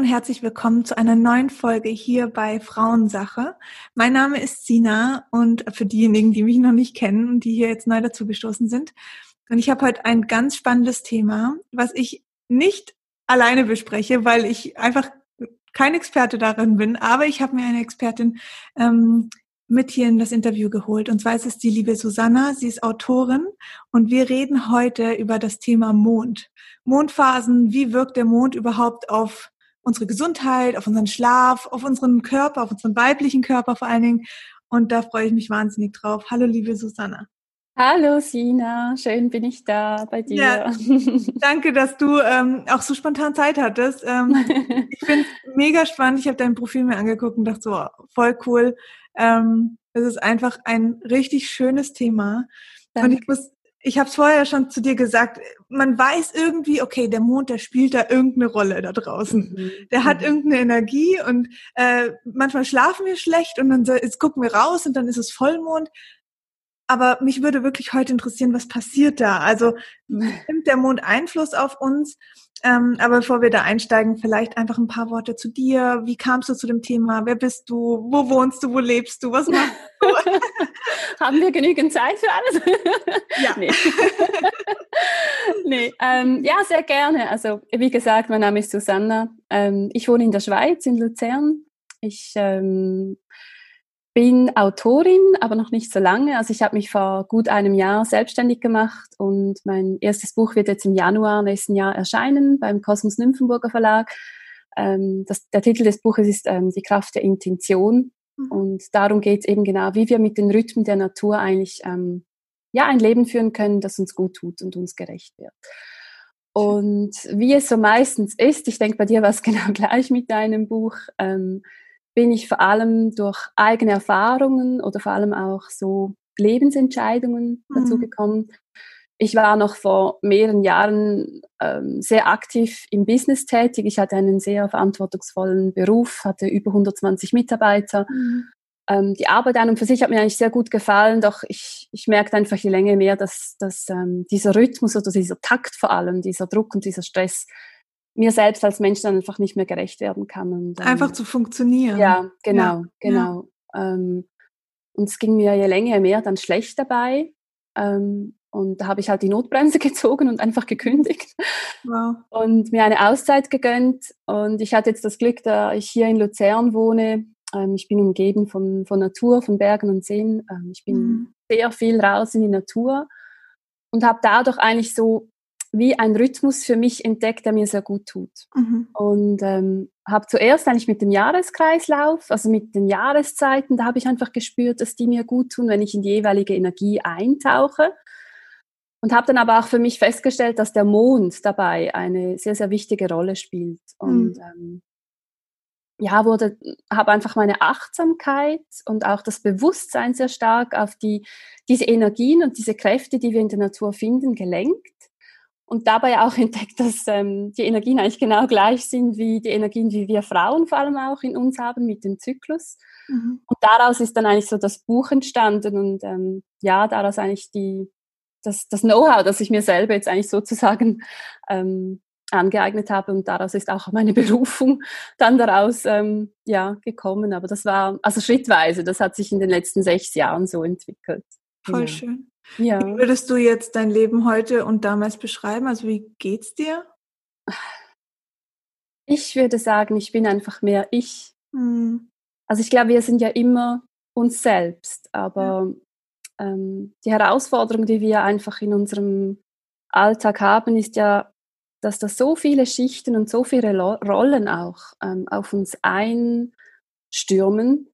Und herzlich willkommen zu einer neuen Folge hier bei Frauensache. Mein Name ist Sina und für diejenigen, die mich noch nicht kennen und die hier jetzt neu dazugestoßen sind. Und ich habe heute ein ganz spannendes Thema, was ich nicht alleine bespreche, weil ich einfach kein Experte darin bin, aber ich habe mir eine Expertin ähm, mit hier in das Interview geholt. Und zwar ist es die liebe Susanna. Sie ist Autorin und wir reden heute über das Thema Mond. Mondphasen, wie wirkt der Mond überhaupt auf unsere Gesundheit, auf unseren Schlaf, auf unseren Körper, auf unseren weiblichen Körper vor allen Dingen. Und da freue ich mich wahnsinnig drauf. Hallo, liebe Susanna. Hallo Sina, schön bin ich da bei dir. Ja, danke, dass du ähm, auch so spontan Zeit hattest. Ähm, ich finde es mega spannend. Ich habe dein Profil mir angeguckt und dachte so, voll cool. Ähm, es ist einfach ein richtig schönes Thema. Danke. Und ich muss, ich habe es vorher schon zu dir gesagt, man weiß irgendwie, okay, der Mond, der spielt da irgendeine Rolle da draußen. Mhm. Der hat mhm. irgendeine Energie und äh, manchmal schlafen wir schlecht und dann jetzt gucken wir raus und dann ist es Vollmond. Aber mich würde wirklich heute interessieren, was passiert da? Also nimmt der Mond Einfluss auf uns? Ähm, aber bevor wir da einsteigen, vielleicht einfach ein paar Worte zu dir. Wie kamst du zu dem Thema? Wer bist du? Wo wohnst du? Wo lebst du? Was machst du? Haben wir genügend Zeit für alles? Ja. nee. nee. Ähm, ja, sehr gerne. Also, wie gesagt, mein Name ist Susanna. Ähm, ich wohne in der Schweiz, in Luzern. Ich ähm, bin Autorin, aber noch nicht so lange. Also ich habe mich vor gut einem Jahr selbstständig gemacht und mein erstes Buch wird jetzt im Januar nächsten Jahr erscheinen beim Kosmos Nymphenburger Verlag. Ähm, das, der Titel des Buches ist ähm, Die Kraft der Intention. Mhm. Und darum geht es eben genau, wie wir mit den Rhythmen der Natur eigentlich ähm, ja, ein Leben führen können, das uns gut tut und uns gerecht wird. Und wie es so meistens ist, ich denke, bei dir war es genau gleich mit deinem Buch, ähm, bin ich vor allem durch eigene Erfahrungen oder vor allem auch so Lebensentscheidungen mhm. dazu gekommen. Ich war noch vor mehreren Jahren ähm, sehr aktiv im Business tätig. Ich hatte einen sehr verantwortungsvollen Beruf, hatte über 120 Mitarbeiter. Mhm. Ähm, die Arbeit an und für sich hat mir eigentlich sehr gut gefallen, doch ich, ich merkte einfach je länger mehr, dass, dass ähm, dieser Rhythmus oder dieser Takt vor allem, dieser Druck und dieser Stress mir selbst als Mensch dann einfach nicht mehr gerecht werden kann. Und, ähm, einfach zu funktionieren. Ja, genau, ja, genau. Ja. Ähm, und es ging mir je länger, je mehr dann schlecht dabei. Ähm, und da habe ich halt die Notbremse gezogen und einfach gekündigt. Wow. Und mir eine Auszeit gegönnt. Und ich hatte jetzt das Glück, da ich hier in Luzern wohne. Ähm, ich bin umgeben von, von Natur, von Bergen und Seen. Ähm, ich bin mhm. sehr viel raus in die Natur und habe dadurch eigentlich so wie ein Rhythmus für mich entdeckt, der mir sehr gut tut. Mhm. Und ähm, habe zuerst eigentlich mit dem Jahreskreislauf, also mit den Jahreszeiten, da habe ich einfach gespürt, dass die mir gut tun, wenn ich in die jeweilige Energie eintauche. Und habe dann aber auch für mich festgestellt, dass der Mond dabei eine sehr, sehr wichtige Rolle spielt. Und mhm. ähm, ja, wurde, habe einfach meine Achtsamkeit und auch das Bewusstsein sehr stark auf die, diese Energien und diese Kräfte, die wir in der Natur finden, gelenkt und dabei auch entdeckt, dass ähm, die Energien eigentlich genau gleich sind wie die Energien, die wir Frauen vor allem auch in uns haben mit dem Zyklus. Mhm. Und daraus ist dann eigentlich so das Buch entstanden und ähm, ja, daraus eigentlich die, das, das Know-how, das ich mir selber jetzt eigentlich sozusagen ähm, angeeignet habe und daraus ist auch meine Berufung dann daraus ähm, ja, gekommen. Aber das war also schrittweise, das hat sich in den letzten sechs Jahren so entwickelt. Voll ja. schön. Ja. Wie würdest du jetzt dein Leben heute und damals beschreiben? Also wie geht's dir? Ich würde sagen, ich bin einfach mehr ich. Hm. Also ich glaube, wir sind ja immer uns selbst, aber ja. ähm, die Herausforderung, die wir einfach in unserem Alltag haben, ist ja, dass da so viele Schichten und so viele Rollen auch ähm, auf uns einstürmen,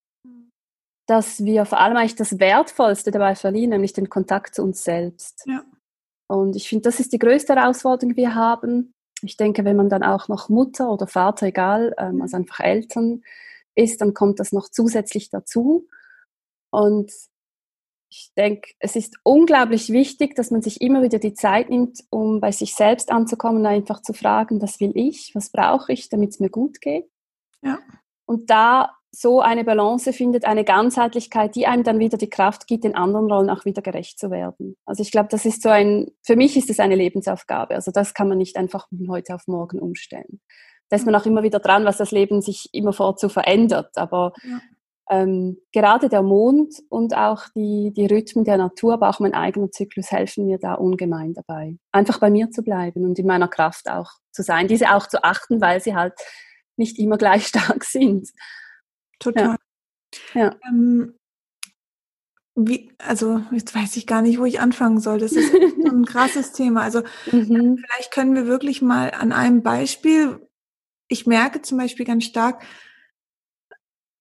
dass wir vor allem eigentlich das Wertvollste dabei verlieren, nämlich den Kontakt zu uns selbst. Ja. Und ich finde, das ist die größte Herausforderung, die wir haben. Ich denke, wenn man dann auch noch Mutter oder Vater, egal, ähm, also einfach Eltern ist, dann kommt das noch zusätzlich dazu. Und ich denke, es ist unglaublich wichtig, dass man sich immer wieder die Zeit nimmt, um bei sich selbst anzukommen und einfach zu fragen, was will ich, was brauche ich, damit es mir gut geht. Ja. Und da so eine Balance findet, eine Ganzheitlichkeit, die einem dann wieder die Kraft gibt, den anderen Rollen auch wieder gerecht zu werden. Also ich glaube, das ist so ein, für mich ist es eine Lebensaufgabe. Also das kann man nicht einfach von heute auf morgen umstellen. da ist man auch immer wieder dran, was das Leben sich immer vor zu verändert. Aber ja. ähm, gerade der Mond und auch die, die Rhythmen der Natur, aber auch mein eigener Zyklus helfen mir da ungemein dabei. Einfach bei mir zu bleiben und in meiner Kraft auch zu sein. Diese auch zu achten, weil sie halt nicht immer gleich stark sind. Total. Ja. ja. Ähm, wie, also jetzt weiß ich gar nicht, wo ich anfangen soll. Das ist so ein krasses Thema. Also mhm. vielleicht können wir wirklich mal an einem Beispiel, ich merke zum Beispiel ganz stark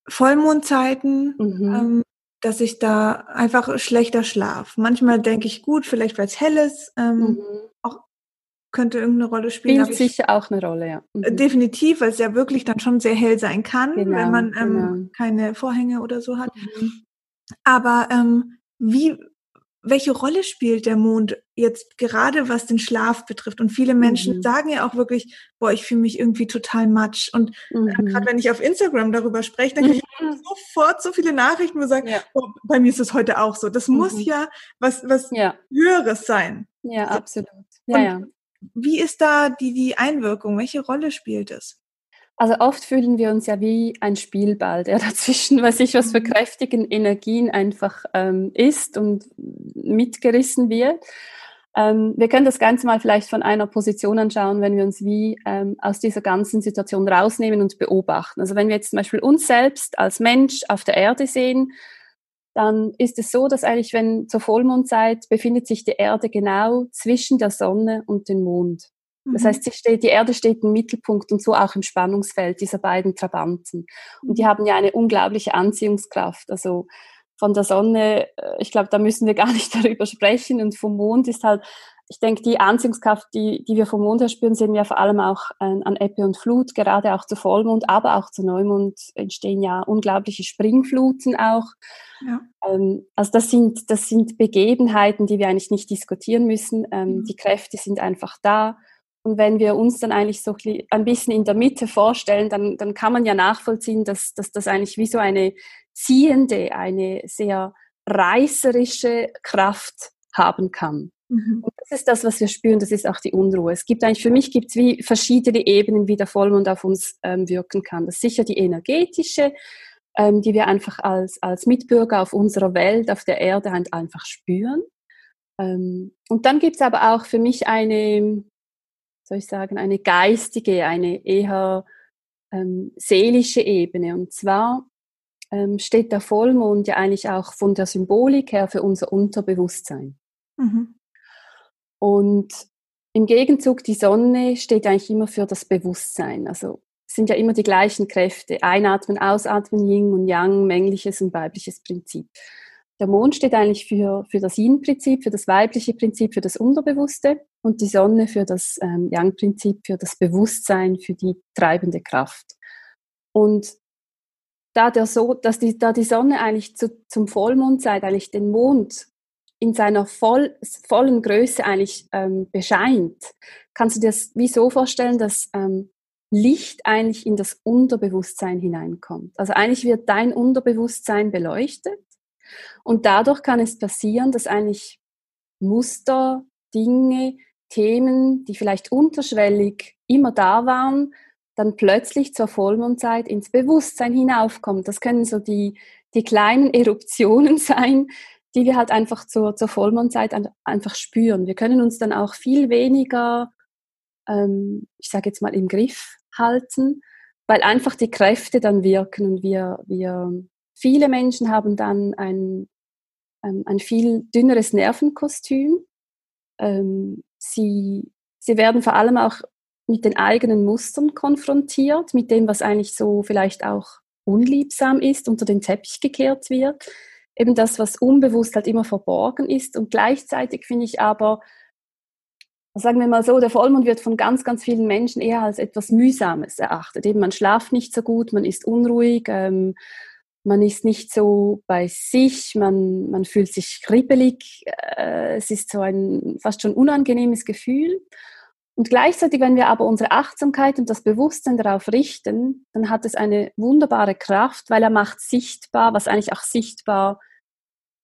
Vollmondzeiten, mhm. ähm, dass ich da einfach schlechter schlaf. Manchmal denke ich gut, vielleicht weil es hell ist, ähm, mhm. Könnte irgendeine Rolle spielen. Spielt sicher auch eine Rolle, ja. Mhm. Definitiv, weil es ja wirklich dann schon sehr hell sein kann, genau, wenn man ähm, genau. keine Vorhänge oder so hat. Mhm. Aber ähm, wie, welche Rolle spielt der Mond jetzt gerade, was den Schlaf betrifft? Und viele Menschen mhm. sagen ja auch wirklich, boah, ich fühle mich irgendwie total matsch. Und äh, mhm. äh, gerade wenn ich auf Instagram darüber spreche, dann kriege ich mhm. sofort so viele Nachrichten, wo sagen, ja. oh, bei mir ist es heute auch so. Das mhm. muss ja was, was ja. Höheres sein. Ja, absolut. Ja, ja. Wie ist da die, die Einwirkung? Welche Rolle spielt es? Also oft fühlen wir uns ja wie ein Spielball, der dazwischen, weiß ich, was für mhm. kräftigen Energien einfach ähm, ist und mitgerissen wird. Ähm, wir können das Ganze mal vielleicht von einer Position anschauen, wenn wir uns wie ähm, aus dieser ganzen Situation rausnehmen und beobachten. Also wenn wir jetzt zum Beispiel uns selbst als Mensch auf der Erde sehen, dann ist es so, dass eigentlich, wenn zur Vollmondzeit befindet sich die Erde genau zwischen der Sonne und dem Mond. Das mhm. heißt, sie steht, die Erde steht im Mittelpunkt und so auch im Spannungsfeld dieser beiden Trabanten. Und die haben ja eine unglaubliche Anziehungskraft. Also von der Sonne, äh, ich glaube, da müssen wir gar nicht darüber sprechen. Und vom Mond ist halt, ich denke, die Anziehungskraft, die, die wir vom Mond her spüren, sehen wir vor allem auch an, an Ebbe und Flut, gerade auch zu Vollmond, aber auch zu Neumond entstehen ja unglaubliche Springfluten auch. Ja. Ähm, also das sind, das sind Begebenheiten, die wir eigentlich nicht diskutieren müssen. Ähm, mhm. Die Kräfte sind einfach da. Und wenn wir uns dann eigentlich so ein bisschen in der Mitte vorstellen, dann, dann kann man ja nachvollziehen, dass, dass das eigentlich wie so eine ziehende, eine sehr reißerische Kraft haben kann. Mhm. Und das ist das, was wir spüren, das ist auch die Unruhe. Es gibt eigentlich, für mich gibt es wie verschiedene Ebenen, wie der Vollmond auf uns ähm, wirken kann. Das ist sicher die energetische, ähm, die wir einfach als, als Mitbürger auf unserer Welt, auf der Erde halt einfach spüren. Ähm, und dann gibt es aber auch für mich eine, soll ich sagen, eine geistige, eine eher ähm, seelische Ebene. Und zwar ähm, steht der Vollmond ja eigentlich auch von der Symbolik her für unser Unterbewusstsein. Mhm. Und im Gegenzug, die Sonne steht eigentlich immer für das Bewusstsein. Also sind ja immer die gleichen Kräfte. Einatmen, ausatmen, Yin und Yang, männliches und weibliches Prinzip. Der Mond steht eigentlich für, für das Yin-Prinzip, für das weibliche Prinzip, für das Unterbewusste und die Sonne für das ähm, Yang-Prinzip, für das Bewusstsein, für die treibende Kraft. Und da, der so, dass die, da die Sonne eigentlich zu, zum Vollmondzeit eigentlich den Mond in seiner voll, vollen Größe eigentlich ähm, bescheint, kannst du dir das wie so vorstellen, dass ähm, Licht eigentlich in das Unterbewusstsein hineinkommt. Also eigentlich wird dein Unterbewusstsein beleuchtet und dadurch kann es passieren, dass eigentlich Muster, Dinge, Themen, die vielleicht unterschwellig immer da waren, dann plötzlich zur Vollmondzeit ins Bewusstsein hinaufkommen. Das können so die, die kleinen Eruptionen sein, die wir halt einfach zur, zur Vollmondzeit einfach spüren. Wir können uns dann auch viel weniger, ähm, ich sage jetzt mal, im Griff halten, weil einfach die Kräfte dann wirken und wir, wir viele Menschen haben dann ein, ähm, ein viel dünneres Nervenkostüm. Ähm, sie, sie werden vor allem auch mit den eigenen Mustern konfrontiert, mit dem, was eigentlich so vielleicht auch unliebsam ist, unter den Teppich gekehrt wird. Eben das, was unbewusst halt immer verborgen ist. Und gleichzeitig finde ich aber, sagen wir mal so, der Vollmond wird von ganz, ganz vielen Menschen eher als etwas Mühsames erachtet. Eben man schlaft nicht so gut, man ist unruhig, ähm, man ist nicht so bei sich, man, man fühlt sich kribbelig, äh, es ist so ein fast schon unangenehmes Gefühl. Und gleichzeitig, wenn wir aber unsere Achtsamkeit und das Bewusstsein darauf richten, dann hat es eine wunderbare Kraft, weil er macht sichtbar, was eigentlich auch sichtbar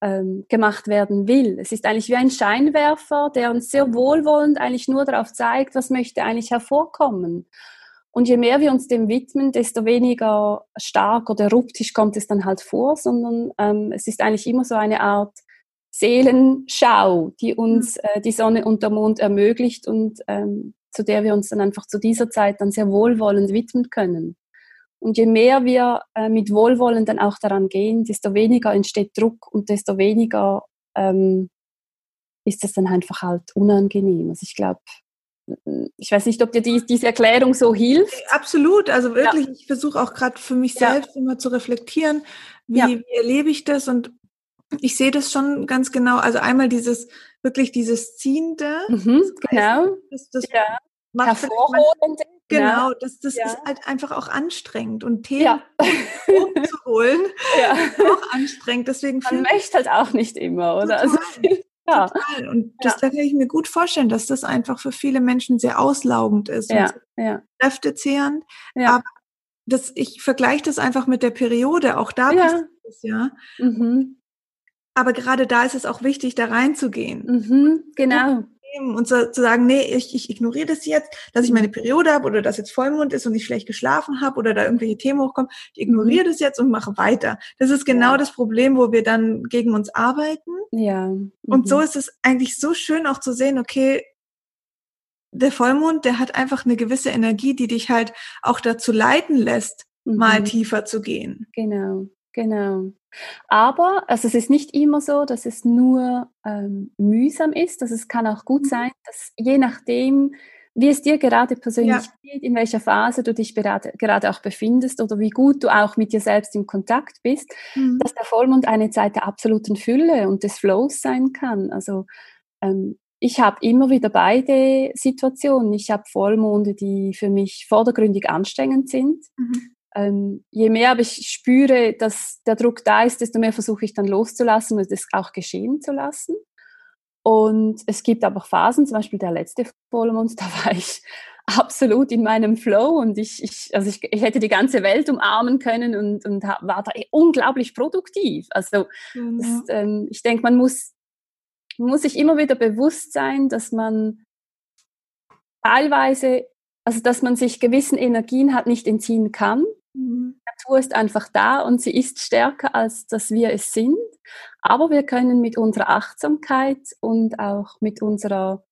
ähm, gemacht werden will. Es ist eigentlich wie ein Scheinwerfer, der uns sehr wohlwollend eigentlich nur darauf zeigt, was möchte eigentlich hervorkommen. Und je mehr wir uns dem widmen, desto weniger stark oder ruptisch kommt es dann halt vor, sondern ähm, es ist eigentlich immer so eine Art Seelenschau, die uns mhm. äh, die Sonne und der Mond ermöglicht und ähm, zu der wir uns dann einfach zu dieser Zeit dann sehr wohlwollend widmen können. Und je mehr wir äh, mit Wohlwollen dann auch daran gehen, desto weniger entsteht Druck und desto weniger ähm, ist es dann einfach halt unangenehm. Also ich glaube, ich weiß nicht, ob dir die, diese Erklärung so hilft. Absolut, also wirklich, ja. ich versuche auch gerade für mich selbst ja. immer zu reflektieren, wie, ja. wie, erlebe ich das und ich sehe das schon ganz genau. Also einmal dieses, wirklich dieses Ziehende. Mhm, genau. Das, das ja. macht Hervorholende. Genau, das, das ist halt einfach auch anstrengend und Themen zu holen, ja. auch anstrengend. Deswegen Man möchte halt auch nicht immer, oder? Also, ja. Total. Und das ja. da kann ich mir gut vorstellen, dass das einfach für viele Menschen sehr auslaugend ist ja. und ja. kräftezehrend. Ja. Aber das, ich vergleiche das einfach mit der Periode. Auch da ja. es ja. Mhm. Aber gerade da ist es auch wichtig, da reinzugehen. Mhm, genau und zu, zu sagen, nee, ich, ich ignoriere das jetzt, dass ich meine Periode habe oder dass jetzt Vollmond ist und ich schlecht geschlafen habe oder da irgendwelche Themen hochkommen. Ich ignoriere das jetzt und mache weiter. Das ist genau ja. das Problem, wo wir dann gegen uns arbeiten. Ja. Mhm. Und so ist es eigentlich so schön auch zu sehen, okay, der Vollmond, der hat einfach eine gewisse Energie, die dich halt auch dazu leiten lässt, mhm. mal tiefer zu gehen. Genau, genau. Aber also es ist nicht immer so, dass es nur ähm, mühsam ist. Also es kann auch gut mhm. sein, dass je nachdem, wie es dir gerade persönlich ja. geht, in welcher Phase du dich gerade, gerade auch befindest oder wie gut du auch mit dir selbst in Kontakt bist, mhm. dass der Vollmond eine Zeit der absoluten Fülle und des Flows sein kann. Also ähm, ich habe immer wieder beide Situationen. Ich habe Vollmonde, die für mich vordergründig anstrengend sind. Mhm ähm, je mehr aber ich spüre, dass der Druck da ist, desto mehr versuche ich dann loszulassen und es auch geschehen zu lassen. Und es gibt aber Phasen, zum Beispiel der letzte Vollmond, da war ich absolut in meinem Flow und ich, ich, also ich, ich hätte die ganze Welt umarmen können und, und war da unglaublich produktiv. Also mhm. das, ähm, ich denke, man muss, muss sich immer wieder bewusst sein, dass man teilweise, also dass man sich gewissen Energien halt nicht entziehen kann Mhm. Natur ist einfach da und sie ist stärker, als dass wir es sind. Aber wir können mit unserer Achtsamkeit und auch mit unserer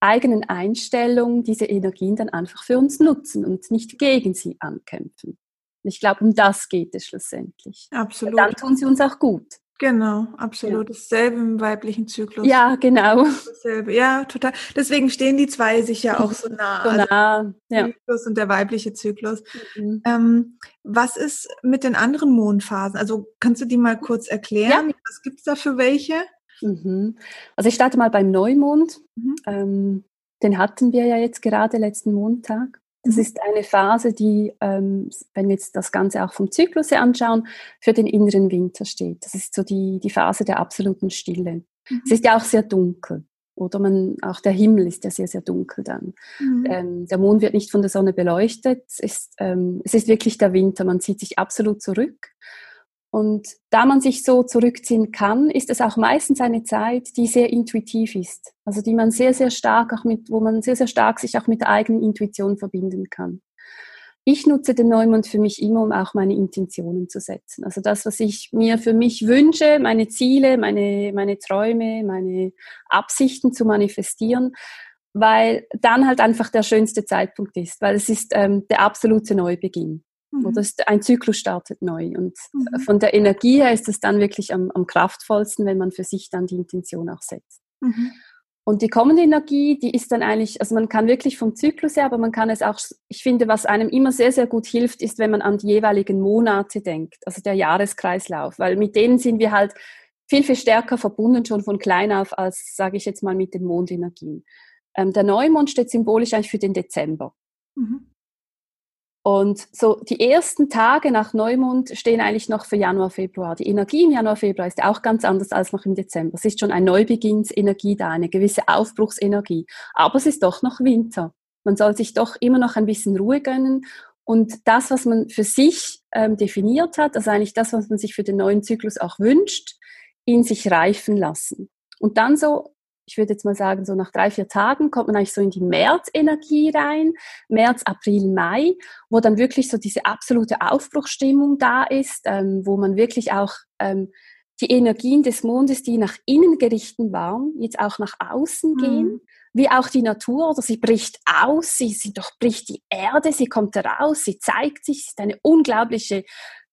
eigenen Einstellung diese Energien dann einfach für uns nutzen und nicht gegen sie ankämpfen. Ich glaube, um das geht es schlussendlich. Absolut. Dann tun sie uns auch gut. Genau, absolut. Ja. Dasselbe im weiblichen Zyklus. Ja, genau. Dasselbe. Ja, total. Deswegen stehen die zwei sich ja auch so nah. So also nah, also ja. Zyklus und der weibliche Zyklus. Mhm. Ähm, was ist mit den anderen Mondphasen? Also kannst du die mal kurz erklären? Ja. Was gibt es da für welche? Mhm. Also ich starte mal beim Neumond. Mhm. Ähm, den hatten wir ja jetzt gerade letzten Montag. Das ist eine Phase, die, ähm, wenn wir jetzt das Ganze auch vom Zyklus her anschauen, für den inneren Winter steht. Das ist so die, die Phase der absoluten Stille. Mhm. Es ist ja auch sehr dunkel. Oder man, auch der Himmel ist ja sehr, sehr dunkel dann. Mhm. Ähm, der Mond wird nicht von der Sonne beleuchtet. Es ist, ähm, es ist wirklich der Winter. Man zieht sich absolut zurück. Und da man sich so zurückziehen kann, ist es auch meistens eine Zeit, die sehr intuitiv ist. Also die man sehr, sehr stark auch mit, wo man sehr, sehr stark sich auch mit der eigenen Intuition verbinden kann. Ich nutze den Neumond für mich immer, um auch meine Intentionen zu setzen. Also das, was ich mir für mich wünsche, meine Ziele, meine, meine Träume, meine Absichten zu manifestieren, weil dann halt einfach der schönste Zeitpunkt ist, weil es ist ähm, der absolute Neubeginn. Mhm. Oder ein Zyklus startet neu. Und mhm. von der Energie her ist es dann wirklich am, am, kraftvollsten, wenn man für sich dann die Intention auch setzt. Mhm. Und die kommende Energie, die ist dann eigentlich, also man kann wirklich vom Zyklus her, aber man kann es auch, ich finde, was einem immer sehr, sehr gut hilft, ist, wenn man an die jeweiligen Monate denkt, also der Jahreskreislauf, weil mit denen sind wir halt viel, viel stärker verbunden schon von klein auf als, sage ich jetzt mal, mit den Mondenergien. Ähm, der Neumond steht symbolisch eigentlich für den Dezember. Mhm. Und so die ersten Tage nach Neumond stehen eigentlich noch für Januar, Februar. Die Energie im Januar, Februar ist auch ganz anders als noch im Dezember. Es ist schon ein Neubeginnsenergie da, eine gewisse Aufbruchsenergie. Aber es ist doch noch Winter. Man soll sich doch immer noch ein bisschen Ruhe gönnen und das, was man für sich ähm, definiert hat, also eigentlich das, was man sich für den neuen Zyklus auch wünscht, in sich reifen lassen. Und dann so ich würde jetzt mal sagen, so nach drei, vier Tagen kommt man eigentlich so in die März-Energie rein, März, April, Mai, wo dann wirklich so diese absolute Aufbruchstimmung da ist, ähm, wo man wirklich auch ähm, die Energien des Mondes, die nach innen gerichtet waren, jetzt auch nach außen mhm. gehen, wie auch die Natur, oder sie bricht aus, sie, sie durchbricht die Erde, sie kommt heraus, sie zeigt sich, sie ist eine unglaubliche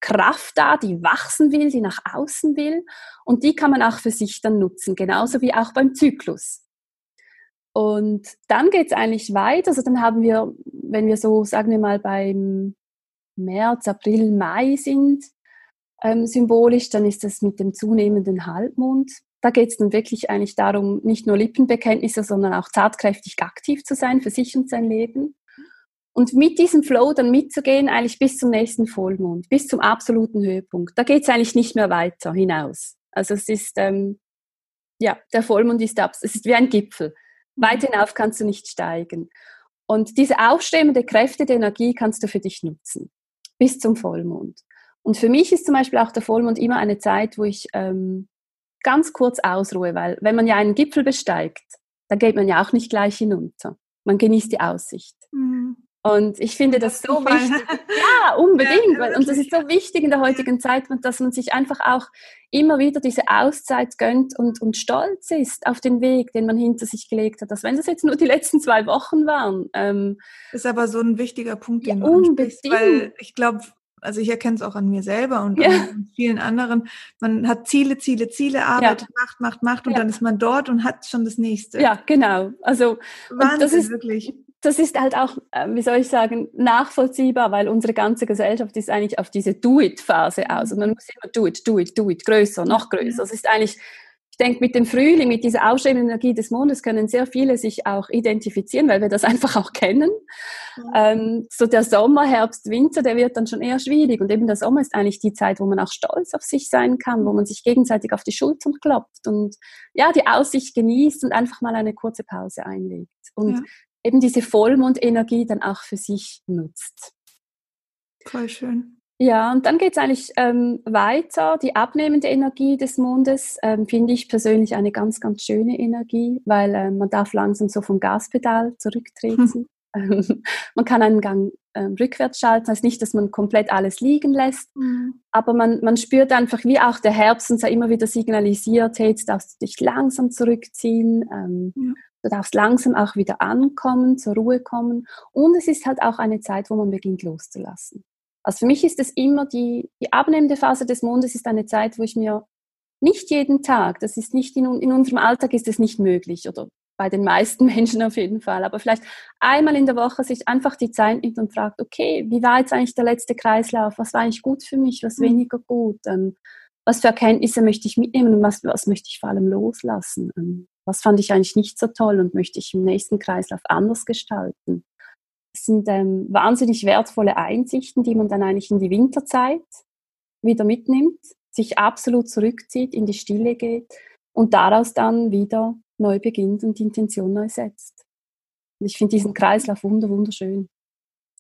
Kraft da, die wachsen will, die nach außen will. Und die kann man auch für sich dann nutzen, genauso wie auch beim Zyklus. Und dann geht es eigentlich weiter. Also dann haben wir, wenn wir so, sagen wir mal, beim März, April, Mai sind, ähm, symbolisch, dann ist das mit dem zunehmenden Halbmond. Da geht es dann wirklich eigentlich darum, nicht nur Lippenbekenntnisse, sondern auch tatkräftig aktiv zu sein für sich und sein Leben. Und mit diesem Flow dann mitzugehen, eigentlich bis zum nächsten Vollmond, bis zum absoluten Höhepunkt. Da geht es eigentlich nicht mehr weiter hinaus. Also es ist, ähm, ja, der Vollmond ist, es ist wie ein Gipfel. Weit hinauf kannst du nicht steigen. Und diese aufstrebende Kräfte der Energie kannst du für dich nutzen. Bis zum Vollmond. Und für mich ist zum Beispiel auch der Vollmond immer eine Zeit, wo ich ähm, ganz kurz ausruhe, weil wenn man ja einen Gipfel besteigt, dann geht man ja auch nicht gleich hinunter. Man genießt die Aussicht. Mhm. Und ich finde das, das so wichtig. Ja, unbedingt. Ja, und das ist so wichtig in der heutigen Zeit, dass man sich einfach auch immer wieder diese Auszeit gönnt und, und stolz ist auf den Weg, den man hinter sich gelegt hat. Dass wenn das jetzt nur die letzten zwei Wochen waren. Ähm, ist aber so ein wichtiger Punkt, den ja, du unbedingt. weil ich glaube, also ich erkenne es auch an mir selber und ja. an vielen anderen. Man hat Ziele, Ziele, Ziele, Arbeit, ja. macht, macht, macht und ja. dann ist man dort und hat schon das nächste. Ja, genau. Also Wahnsinn, das ist wirklich das ist halt auch, äh, wie soll ich sagen, nachvollziehbar, weil unsere ganze Gesellschaft ist eigentlich auf diese Do-it-Phase aus. Und man muss immer do it, do it, do it, größer, noch größer. Das ist eigentlich, ich denke, mit dem Frühling, mit dieser ausstrebenden Energie des Mondes können sehr viele sich auch identifizieren, weil wir das einfach auch kennen. Ähm, so der Sommer, Herbst, Winter, der wird dann schon eher schwierig. Und eben der Sommer ist eigentlich die Zeit, wo man auch stolz auf sich sein kann, wo man sich gegenseitig auf die Schultern klopft und ja, die Aussicht genießt und einfach mal eine kurze Pause einlegt. Und ja eben diese Vollmondenergie dann auch für sich nutzt. Voll schön. Ja, und dann geht es eigentlich ähm, weiter. Die abnehmende Energie des Mondes ähm, finde ich persönlich eine ganz, ganz schöne Energie, weil ähm, man darf langsam so vom Gaspedal zurücktreten. Hm. man kann einen Gang ähm, rückwärts schalten, heißt nicht, dass man komplett alles liegen lässt, mhm. aber man, man spürt einfach, wie auch der Herbst uns ja immer wieder signalisiert, hey, jetzt darfst du dich langsam zurückziehen. Ähm, ja. Du darfst langsam auch wieder ankommen, zur Ruhe kommen. Und es ist halt auch eine Zeit, wo man beginnt loszulassen. Also für mich ist es immer die, die abnehmende Phase des Mondes ist eine Zeit, wo ich mir nicht jeden Tag, das ist nicht in, in unserem Alltag ist es nicht möglich oder bei den meisten Menschen auf jeden Fall, aber vielleicht einmal in der Woche sich einfach die Zeit nimmt und fragt, okay, wie war jetzt eigentlich der letzte Kreislauf? Was war eigentlich gut für mich? Was mhm. weniger gut? Ähm, was für Erkenntnisse möchte ich mitnehmen und was, was möchte ich vor allem loslassen? Was fand ich eigentlich nicht so toll und möchte ich im nächsten Kreislauf anders gestalten. Das sind ähm, wahnsinnig wertvolle Einsichten, die man dann eigentlich in die Winterzeit wieder mitnimmt, sich absolut zurückzieht, in die Stille geht und daraus dann wieder neu beginnt und die Intention neu setzt. Und ich finde diesen Kreislauf wunderschön.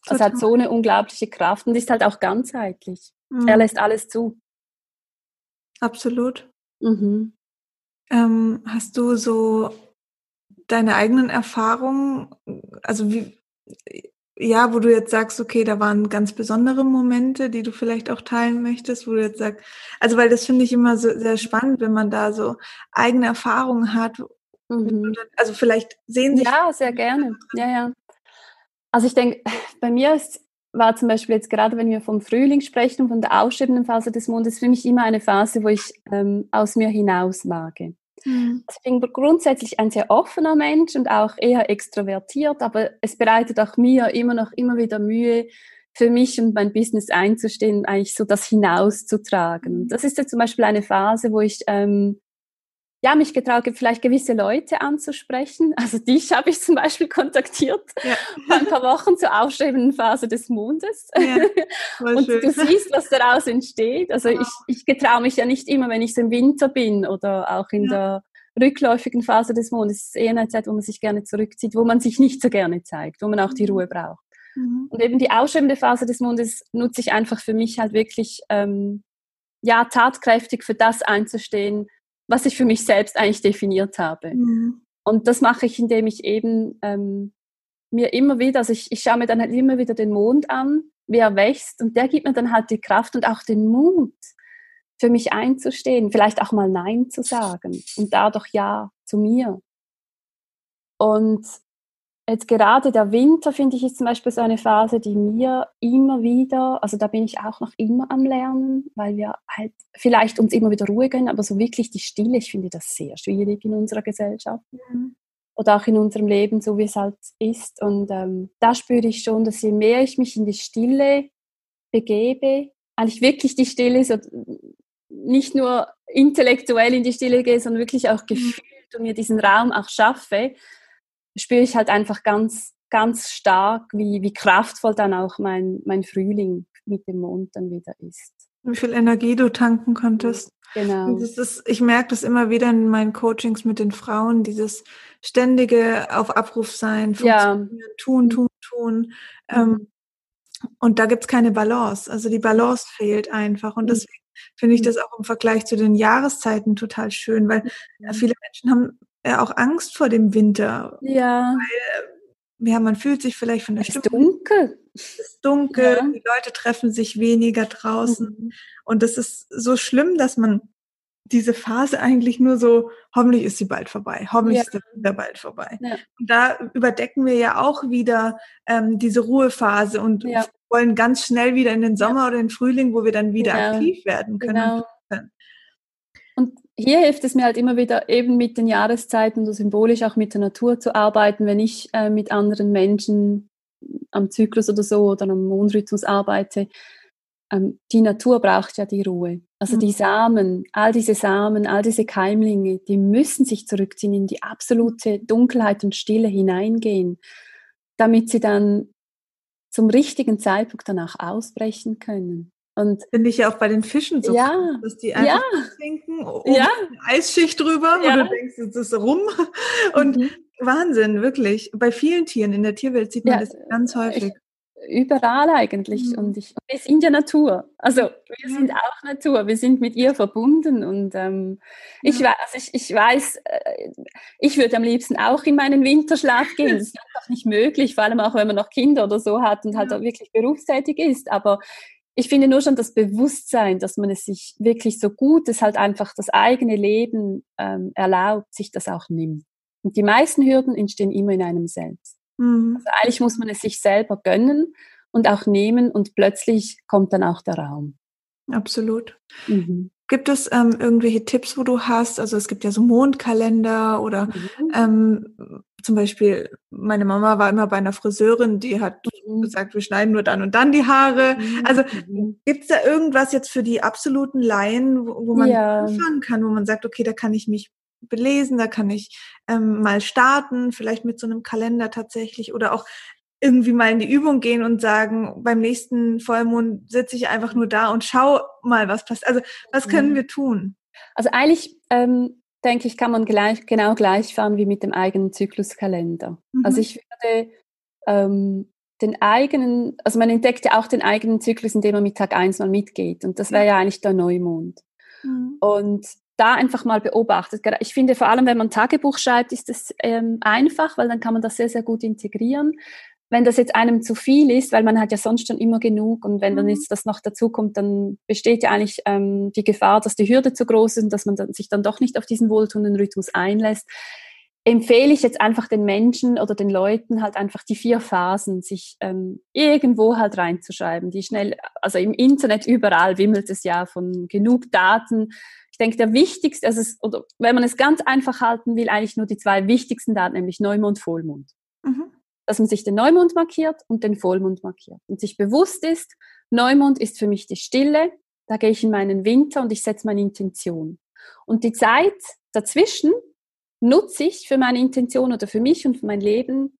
Es hat so eine unglaubliche Kraft und ist halt auch ganzheitlich. Mhm. Er lässt alles zu. Absolut. Mhm. Ähm, hast du so deine eigenen Erfahrungen, also wie, ja, wo du jetzt sagst, okay, da waren ganz besondere Momente, die du vielleicht auch teilen möchtest, wo du jetzt sagst, also weil das finde ich immer so sehr spannend, wenn man da so eigene Erfahrungen hat. Mhm. Also vielleicht sehen sich. Ja, sehr gerne. Ja, ja. Also ich denke, bei mir ist war zum Beispiel jetzt gerade, wenn wir vom Frühling sprechen, von der ausschreibenden Phase des Mondes, für mich immer eine Phase, wo ich ähm, aus mir hinaus wage. Mhm. Also ich bin grundsätzlich ein sehr offener Mensch und auch eher extrovertiert, aber es bereitet auch mir immer noch immer wieder Mühe, für mich und mein Business einzustehen, eigentlich so das hinauszutragen. Das ist ja zum Beispiel eine Phase, wo ich ähm, ja, mich getraut, vielleicht gewisse Leute anzusprechen. Also dich habe ich zum Beispiel kontaktiert ja. vor ein paar Wochen zur aufstrebenden Phase des Mondes. Ja, und schön. du siehst, was daraus entsteht. Also wow. ich, ich getraue mich ja nicht immer, wenn ich so im Winter bin oder auch in ja. der rückläufigen Phase des Mondes. Es ist eher eine Zeit, wo man sich gerne zurückzieht, wo man sich nicht so gerne zeigt, wo man auch die mhm. Ruhe braucht. Mhm. Und eben die ausschreibende Phase des Mondes nutze ich einfach für mich halt wirklich, ähm, ja, tatkräftig für das einzustehen, was ich für mich selbst eigentlich definiert habe. Mhm. Und das mache ich, indem ich eben ähm, mir immer wieder, also ich, ich schaue mir dann halt immer wieder den Mond an, wie er wächst und der gibt mir dann halt die Kraft und auch den Mut, für mich einzustehen, vielleicht auch mal Nein zu sagen und dadurch Ja zu mir. Und jetzt gerade der Winter, finde ich, ist zum Beispiel so eine Phase, die mir immer wieder, also da bin ich auch noch immer am Lernen, weil wir halt vielleicht uns immer wieder Ruhe gönnen, aber so wirklich die Stille, ich finde das sehr schwierig in unserer Gesellschaft. Mhm. Oder auch in unserem Leben, so wie es halt ist. Und ähm, da spüre ich schon, dass je mehr ich mich in die Stille begebe, eigentlich wirklich die Stille, so nicht nur intellektuell in die Stille gehe, sondern wirklich auch mhm. gefühlt und mir diesen Raum auch schaffe, spüre ich halt einfach ganz, ganz stark, wie, wie kraftvoll dann auch mein, mein Frühling mit dem Mond dann wieder ist. Wie viel Energie du tanken konntest. Genau. Das ist, ich merke das immer wieder in meinen Coachings mit den Frauen, dieses ständige auf Abruf sein, ja. tun, mhm. tun, tun. Ähm, mhm. und da gibt es keine Balance. Also die Balance fehlt einfach. Und mhm. deswegen finde ich das auch im Vergleich zu den Jahreszeiten total schön, weil viele Menschen haben ja auch Angst vor dem Winter. Ja. Weil, ja, man fühlt sich vielleicht von der es. Ist dunkel. Es ist dunkel, ja. die Leute treffen sich weniger draußen. Mhm. Und das ist so schlimm, dass man diese Phase eigentlich nur so, hoffentlich ist sie bald vorbei, hoffentlich ja. ist der Winter bald vorbei. Ja. Und da überdecken wir ja auch wieder ähm, diese Ruhephase und ja. wollen ganz schnell wieder in den Sommer oder den Frühling, wo wir dann wieder aktiv werden können. Genau. Und hier hilft es mir halt immer wieder eben mit den Jahreszeiten so symbolisch auch mit der Natur zu arbeiten, wenn ich äh, mit anderen Menschen am Zyklus oder so oder am Mondrhythmus arbeite. Ähm, die Natur braucht ja die Ruhe. Also mhm. die Samen, all diese Samen, all diese Keimlinge, die müssen sich zurückziehen in die absolute Dunkelheit und Stille hineingehen, damit sie dann zum richtigen Zeitpunkt danach ausbrechen können. Und finde ich ja auch bei den Fischen so, ja, dass die einfach ja, trinken, oben ja. eine Eisschicht drüber, ja. wo du denkst, es ist rum. Und mhm. Wahnsinn, wirklich. Bei vielen Tieren in der Tierwelt sieht man das ganz häufig. Überall eigentlich. Mhm. Und, ich, wir sind ja Natur. Also wir sind auch Natur. Wir sind mit ihr verbunden. Und ähm, ich, weiß, also ich, ich weiß, äh, ich würde am liebsten auch in meinen Winterschlaf gehen. Das ist einfach nicht möglich, vor allem auch wenn man noch Kinder oder so hat und halt auch wirklich berufstätig ist. Aber ich finde nur schon das Bewusstsein, dass man es sich wirklich so gut es halt einfach das eigene Leben ähm, erlaubt, sich das auch nimmt. Und die meisten Hürden entstehen immer in einem selbst. Mhm. Also eigentlich muss man es sich selber gönnen und auch nehmen und plötzlich kommt dann auch der Raum. Absolut. Mhm. Gibt es ähm, irgendwelche Tipps, wo du hast? Also es gibt ja so Mondkalender oder mhm. ähm, zum Beispiel, meine Mama war immer bei einer Friseurin, die hat mhm. gesagt, wir schneiden nur dann und dann die Haare. Mhm. Also mhm. gibt es da irgendwas jetzt für die absoluten Laien, wo, wo man ja. anfangen kann, wo man sagt, okay, da kann ich mich belesen, da kann ich ähm, mal starten, vielleicht mit so einem Kalender tatsächlich oder auch irgendwie mal in die Übung gehen und sagen, beim nächsten Vollmond sitze ich einfach nur da und schau mal, was passiert. Also was können wir tun? Also eigentlich ähm, denke ich, kann man gleich, genau gleich fahren wie mit dem eigenen Zykluskalender. Mhm. Also ich würde ähm, den eigenen, also man entdeckt ja auch den eigenen Zyklus, indem man mit Tag 1 mal mitgeht. Und das wäre ja eigentlich der Neumond. Mhm. Und da einfach mal beobachtet. Ich finde, vor allem wenn man Tagebuch schreibt, ist es ähm, einfach, weil dann kann man das sehr, sehr gut integrieren wenn das jetzt einem zu viel ist, weil man hat ja sonst schon immer genug und wenn dann mhm. jetzt das noch dazu kommt, dann besteht ja eigentlich ähm, die Gefahr, dass die Hürde zu groß ist und dass man dann, sich dann doch nicht auf diesen wohltuenden Rhythmus einlässt. Empfehle ich jetzt einfach den Menschen oder den Leuten halt einfach die vier Phasen sich ähm, irgendwo halt reinzuschreiben, die schnell, also im Internet überall wimmelt es ja von genug Daten. Ich denke, der wichtigste, also es, oder wenn man es ganz einfach halten will, eigentlich nur die zwei wichtigsten Daten, nämlich Neumond, Vollmond. Mhm dass man sich den Neumond markiert und den Vollmond markiert und sich bewusst ist, Neumond ist für mich die Stille, da gehe ich in meinen Winter und ich setze meine Intention. Und die Zeit dazwischen nutze ich für meine Intention oder für mich und für mein Leben,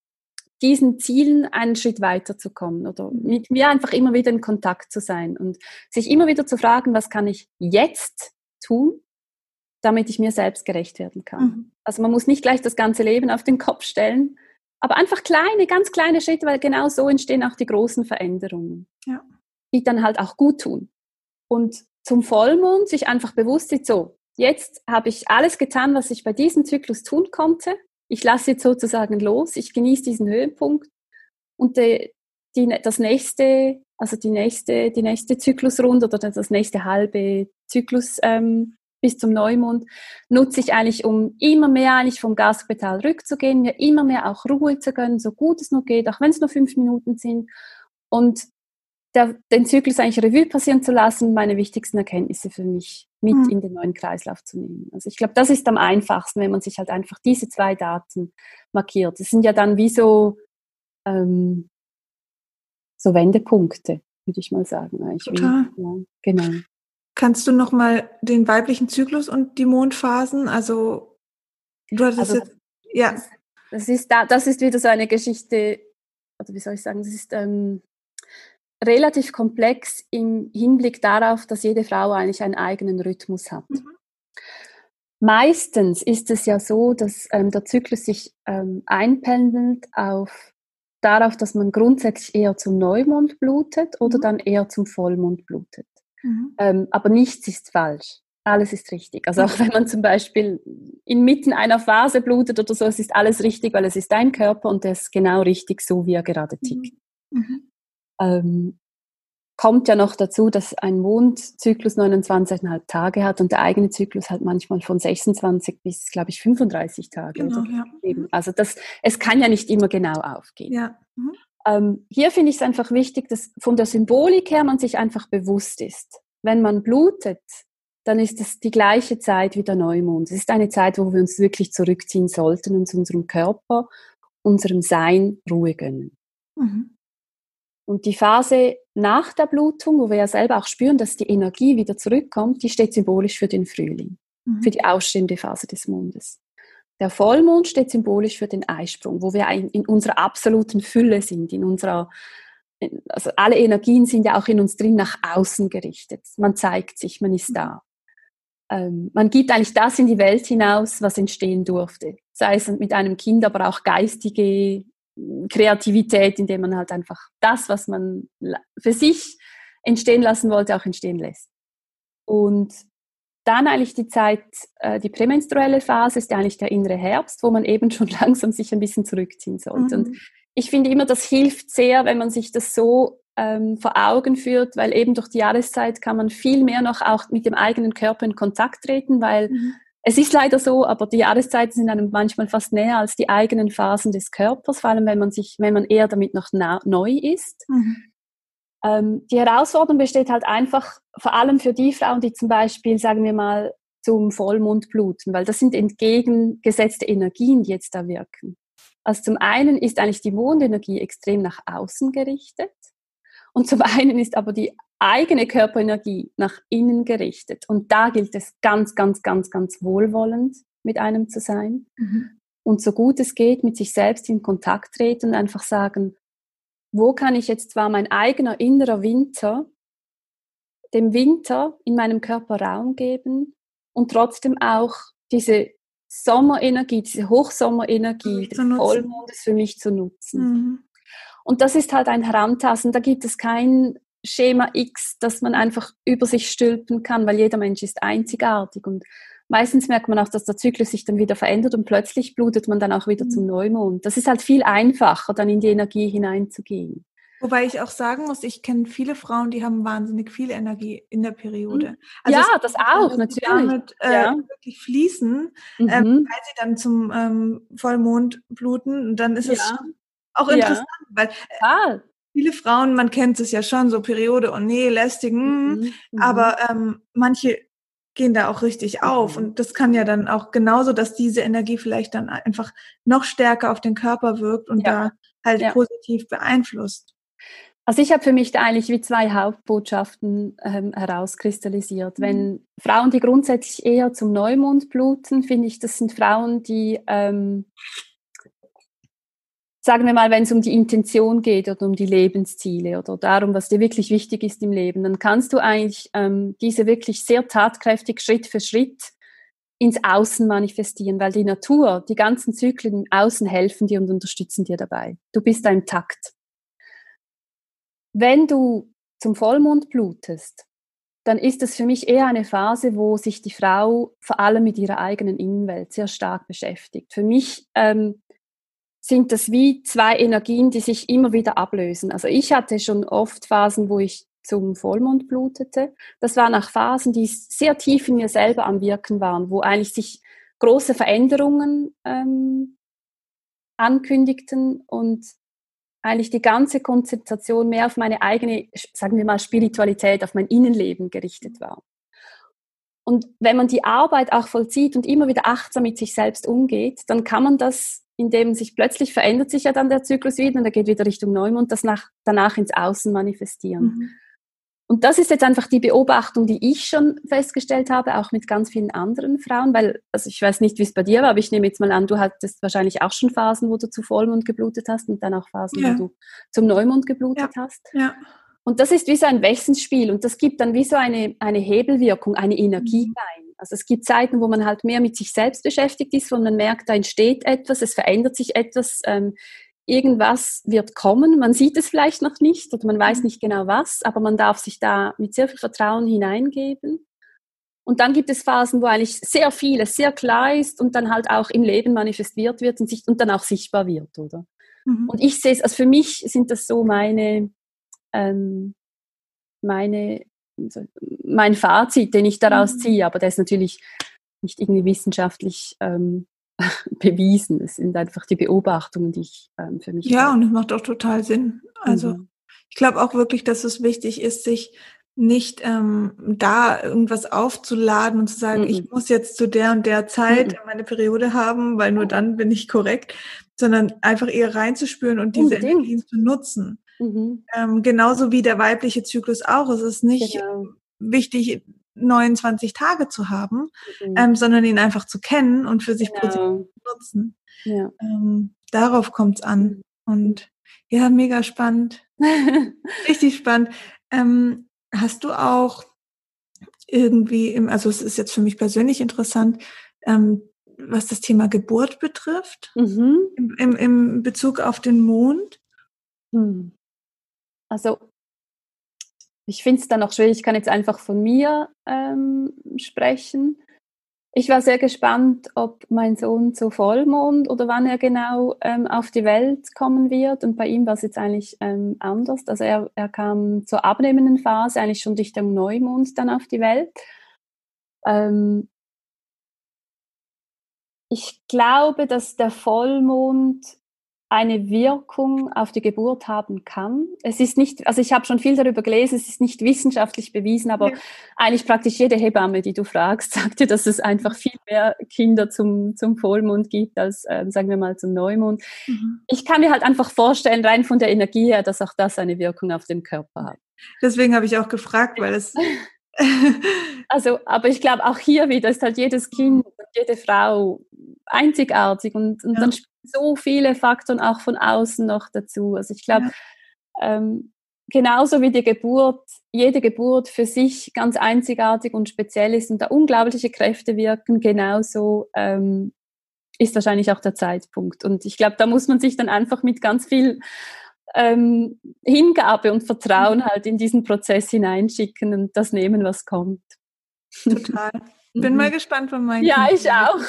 diesen Zielen einen Schritt weiter zu kommen oder mit mir einfach immer wieder in Kontakt zu sein und sich immer wieder zu fragen, was kann ich jetzt tun, damit ich mir selbst gerecht werden kann. Mhm. Also man muss nicht gleich das ganze Leben auf den Kopf stellen, aber einfach kleine, ganz kleine Schritte, weil genau so entstehen auch die großen Veränderungen, ja. die dann halt auch gut tun. Und zum Vollmond sich einfach bewusst ist, so, jetzt habe ich alles getan, was ich bei diesem Zyklus tun konnte. Ich lasse jetzt sozusagen los, ich genieße diesen Höhepunkt und die, die, das nächste, also die nächste, die nächste Zyklusrunde oder das nächste halbe Zyklus ähm, bis zum Neumond nutze ich eigentlich, um immer mehr eigentlich vom Gaspedal rückzugehen, mir immer mehr auch Ruhe zu gönnen, so gut es nur geht, auch wenn es nur fünf Minuten sind. Und der, den Zyklus eigentlich Revue passieren zu lassen, meine wichtigsten Erkenntnisse für mich mit mhm. in den neuen Kreislauf zu nehmen. Also ich glaube, das ist am einfachsten, wenn man sich halt einfach diese zwei Daten markiert. Das sind ja dann wie so, ähm, so Wendepunkte, würde ich mal sagen. Total. Wie, ja, genau. Kannst du noch mal den weiblichen Zyklus und die Mondphasen, also du hattest also, jetzt, ja. Das ist, da, das ist wieder so eine Geschichte, oder wie soll ich sagen, das ist ähm, relativ komplex im Hinblick darauf, dass jede Frau eigentlich einen eigenen Rhythmus hat. Mhm. Meistens ist es ja so, dass ähm, der Zyklus sich ähm, einpendelt auf darauf, dass man grundsätzlich eher zum Neumond blutet oder mhm. dann eher zum Vollmond blutet. Mhm. Ähm, aber nichts ist falsch. Alles ist richtig. Also auch wenn man zum Beispiel inmitten einer Phase blutet oder so, es ist alles richtig, weil es ist dein Körper und der ist genau richtig so, wie er gerade mhm. tickt. Mhm. Ähm, kommt ja noch dazu, dass ein Mondzyklus 29,5 Tage hat und der eigene Zyklus hat manchmal von 26 bis, glaube ich, 35 Tage. Genau, ja. Also das, es kann ja nicht immer genau aufgehen. Ja. Mhm. Ähm, hier finde ich es einfach wichtig, dass von der Symbolik her man sich einfach bewusst ist. Wenn man blutet, dann ist es die gleiche Zeit wie der Neumond. Es ist eine Zeit, wo wir uns wirklich zurückziehen sollten und unserem Körper, unserem Sein Ruhe gönnen. Mhm. Und die Phase nach der Blutung, wo wir ja selber auch spüren, dass die Energie wieder zurückkommt, die steht symbolisch für den Frühling, mhm. für die ausstehende Phase des Mondes. Der Vollmond steht symbolisch für den Eisprung, wo wir in unserer absoluten Fülle sind, in unserer also alle Energien sind ja auch in uns drin nach außen gerichtet. Man zeigt sich, man ist da. Ähm, man gibt eigentlich das in die Welt hinaus, was entstehen durfte. Sei es mit einem Kind, aber auch geistige Kreativität, indem man halt einfach das, was man für sich entstehen lassen wollte, auch entstehen lässt. Und dann eigentlich die Zeit, äh, die prämenstruelle Phase ist eigentlich der innere Herbst, wo man eben schon langsam sich ein bisschen zurückziehen sollte. Mhm. Und ich finde immer, das hilft sehr, wenn man sich das so ähm, vor Augen führt, weil eben durch die Jahreszeit kann man viel mehr noch auch mit dem eigenen Körper in Kontakt treten, weil mhm. es ist leider so, aber die Jahreszeiten sind einem manchmal fast näher als die eigenen Phasen des Körpers, vor allem wenn man sich, wenn man eher damit noch neu ist. Mhm. Ähm, die Herausforderung besteht halt einfach vor allem für die Frauen, die zum Beispiel, sagen wir mal, zum Vollmond bluten, weil das sind entgegengesetzte Energien, die jetzt da wirken. Also zum einen ist eigentlich die Mondenergie extrem nach außen gerichtet und zum einen ist aber die eigene Körperenergie nach innen gerichtet. Und da gilt es ganz, ganz, ganz, ganz wohlwollend mit einem zu sein mhm. und so gut es geht mit sich selbst in Kontakt treten und einfach sagen, wo kann ich jetzt zwar mein eigener innerer Winter, dem Winter in meinem Körper Raum geben und trotzdem auch diese Sommerenergie, diese Hochsommerenergie des Vollmondes für mich zu nutzen. Mhm. Und das ist halt ein Herantasten. Da gibt es kein Schema X, das man einfach über sich stülpen kann, weil jeder Mensch ist einzigartig. Und meistens merkt man auch, dass der Zyklus sich dann wieder verändert und plötzlich blutet man dann auch wieder mhm. zum Neumond. Das ist halt viel einfacher, dann in die Energie hineinzugehen. Wobei ich auch sagen muss, ich kenne viele Frauen, die haben wahnsinnig viel Energie in der Periode. Mhm. Also ja, das auch, natürlich. Damit äh, ja. wirklich fließen, ähm, mhm. ähm, weil sie dann zum ähm, Vollmond bluten. Und dann ist ja. es auch interessant, ja. weil äh, viele Frauen, man kennt es ja schon, so Periode, oh nee, lästigen, mhm. mhm. aber ähm, manche gehen da auch richtig auf. Mhm. Und das kann ja dann auch genauso, dass diese Energie vielleicht dann einfach noch stärker auf den Körper wirkt und ja. da halt ja. positiv beeinflusst. Also ich habe für mich da eigentlich wie zwei Hauptbotschaften ähm, herauskristallisiert. Mhm. Wenn Frauen, die grundsätzlich eher zum Neumond bluten, finde ich, das sind Frauen, die ähm, sagen wir mal, wenn es um die Intention geht oder um die Lebensziele oder darum, was dir wirklich wichtig ist im Leben, dann kannst du eigentlich ähm, diese wirklich sehr tatkräftig Schritt für Schritt ins Außen manifestieren, weil die Natur, die ganzen Zyklen im Außen helfen dir und unterstützen dir dabei. Du bist ein Takt. Wenn du zum Vollmond blutest, dann ist es für mich eher eine Phase, wo sich die Frau vor allem mit ihrer eigenen Innenwelt sehr stark beschäftigt. Für mich ähm, sind das wie zwei Energien, die sich immer wieder ablösen. Also ich hatte schon oft Phasen, wo ich zum Vollmond blutete. Das waren auch Phasen, die sehr tief in mir selber am Wirken waren, wo eigentlich sich große Veränderungen ähm, ankündigten und eigentlich die ganze Konzentration mehr auf meine eigene, sagen wir mal, Spiritualität, auf mein Innenleben gerichtet war. Und wenn man die Arbeit auch vollzieht und immer wieder achtsam mit sich selbst umgeht, dann kann man das, indem sich plötzlich verändert sich ja dann der Zyklus wieder und er geht wieder Richtung Neumond, das nach, danach ins Außen manifestieren. Mhm. Und das ist jetzt einfach die Beobachtung, die ich schon festgestellt habe, auch mit ganz vielen anderen Frauen, weil, also ich weiß nicht, wie es bei dir war, aber ich nehme jetzt mal an, du hattest wahrscheinlich auch schon Phasen, wo du zu Vollmond geblutet hast und dann auch Phasen, ja. wo du zum Neumond geblutet ja. hast. Ja. Und das ist wie so ein Wechselspiel und das gibt dann wie so eine, eine Hebelwirkung, eine Energie mhm. rein. Also es gibt Zeiten, wo man halt mehr mit sich selbst beschäftigt ist, wo man merkt, da entsteht etwas, es verändert sich etwas, ähm, irgendwas wird kommen. Man sieht es vielleicht noch nicht oder man weiß mhm. nicht genau was, aber man darf sich da mit sehr viel Vertrauen hineingeben. Und dann gibt es Phasen, wo eigentlich sehr vieles sehr klar ist und dann halt auch im Leben manifestiert wird und, sich, und dann auch sichtbar wird, oder? Mhm. Und ich sehe es, also für mich sind das so meine, ähm, meine, mein Fazit, den ich daraus mhm. ziehe, aber der ist natürlich nicht irgendwie wissenschaftlich ähm, bewiesen. Es sind einfach die Beobachtungen, die ich ähm, für mich. Ja, habe. und es macht auch total Sinn. Also mhm. ich glaube auch wirklich, dass es wichtig ist, sich nicht ähm, da irgendwas aufzuladen und zu sagen, mhm. ich muss jetzt zu der und der Zeit mhm. meine Periode haben, weil nur dann bin ich korrekt, sondern einfach eher reinzuspüren und diese Unbedingt. Energien zu nutzen. Mhm. Ähm, genauso wie der weibliche Zyklus auch. Es ist nicht genau. wichtig, 29 Tage zu haben, mhm. ähm, sondern ihn einfach zu kennen und für sich genau. positiv zu nutzen. Ja. Ähm, darauf kommt es an. Mhm. Und ja, mega spannend. Richtig spannend. Ähm, hast du auch irgendwie, im, also es ist jetzt für mich persönlich interessant, ähm, was das Thema Geburt betrifft, mhm. im, im, im Bezug auf den Mond? Hm. Also ich finde es dann auch schwierig, ich kann jetzt einfach von mir ähm, sprechen. Ich war sehr gespannt, ob mein Sohn zu Vollmond oder wann er genau ähm, auf die Welt kommen wird. Und bei ihm war es jetzt eigentlich ähm, anders. Also er, er kam zur abnehmenden Phase, eigentlich schon Richtung Neumond dann auf die Welt. Ähm, ich glaube, dass der Vollmond eine Wirkung auf die Geburt haben kann. Es ist nicht, also ich habe schon viel darüber gelesen, es ist nicht wissenschaftlich bewiesen, aber ja. eigentlich praktisch jede Hebamme, die du fragst, sagt dir, dass es einfach viel mehr Kinder zum, zum Vollmond gibt als, äh, sagen wir mal, zum Neumond. Mhm. Ich kann mir halt einfach vorstellen, rein von der Energie her, dass auch das eine Wirkung auf den Körper hat. Deswegen habe ich auch gefragt, weil es also, aber ich glaube, auch hier wieder ist halt jedes Kind und jede Frau einzigartig und, und ja. dann so viele Faktoren auch von außen noch dazu. Also ich glaube, ja. ähm, genauso wie die Geburt, jede Geburt für sich ganz einzigartig und speziell ist und da unglaubliche Kräfte wirken, genauso ähm, ist wahrscheinlich auch der Zeitpunkt. Und ich glaube, da muss man sich dann einfach mit ganz viel ähm, Hingabe und Vertrauen mhm. halt in diesen Prozess hineinschicken und das nehmen, was kommt. Total. Bin mal mhm. gespannt, wann mein Ja, kind ich auch.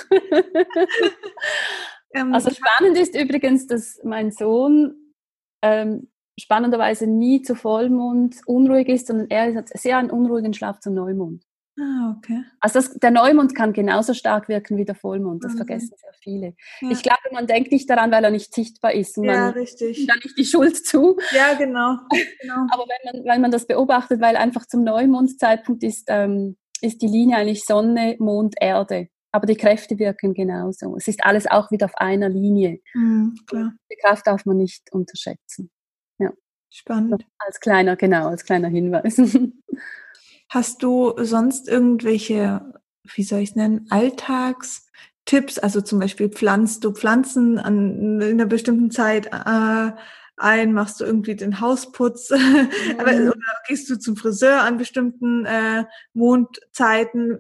Ähm, also spannend ist übrigens, dass mein Sohn ähm, spannenderweise nie zu Vollmond unruhig ist, sondern er hat sehr einen unruhigen Schlaf zum Neumond. Ah, okay. Also das, der Neumond kann genauso stark wirken wie der Vollmond. Das mhm. vergessen sehr viele. Ja. Ich glaube, man denkt nicht daran, weil er nicht sichtbar ist. Und ja, man richtig. Da nicht die Schuld zu. Ja, genau. genau. Aber wenn man, wenn man das beobachtet, weil einfach zum Neumondzeitpunkt ist, ähm, ist die Linie eigentlich Sonne, Mond, Erde. Aber die Kräfte wirken genauso. Es ist alles auch wieder auf einer Linie. Mhm. Die Kraft darf man nicht unterschätzen. Ja. Spannend. Als kleiner, genau, als kleiner Hinweis. Hast du sonst irgendwelche, wie soll ich es nennen, Alltagstipps? Also zum Beispiel pflanzt du Pflanzen an, in einer bestimmten Zeit äh, ein, machst du irgendwie den Hausputz mhm. oder gehst du zum Friseur an bestimmten äh, Mondzeiten?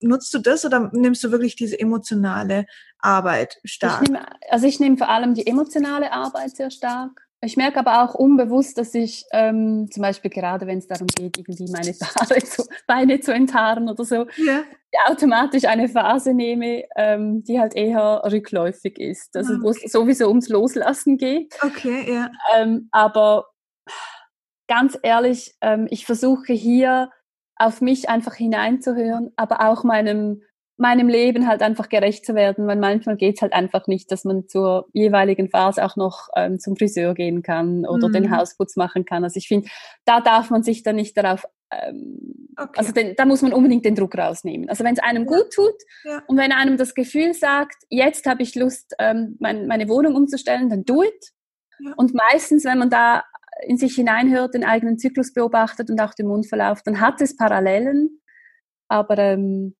Nutzt du das oder nimmst du wirklich diese emotionale Arbeit stark? Ich nehm, also ich nehme vor allem die emotionale Arbeit sehr stark. Ich merke aber auch unbewusst, dass ich ähm, zum Beispiel gerade, wenn es darum geht, irgendwie meine Haare zu, Beine zu enthaaren oder so, ja. automatisch eine Phase nehme, ähm, die halt eher rückläufig ist. Also okay. wo es sowieso ums Loslassen geht. Okay, ja. Ähm, aber ganz ehrlich, ähm, ich versuche hier auf mich einfach hineinzuhören, aber auch meinem meinem Leben halt einfach gerecht zu werden, weil manchmal geht es halt einfach nicht, dass man zur jeweiligen Phase auch noch ähm, zum Friseur gehen kann oder mhm. den Hausputz machen kann. Also ich finde, da darf man sich dann nicht darauf, ähm, okay. also den, da muss man unbedingt den Druck rausnehmen. Also wenn es einem ja. gut tut ja. und wenn einem das Gefühl sagt, jetzt habe ich Lust, ähm, mein, meine Wohnung umzustellen, dann do it. Ja. Und meistens, wenn man da in sich hineinhört, den eigenen Zyklus beobachtet und auch den Mundverlauf, dann hat es Parallelen. Aber ähm,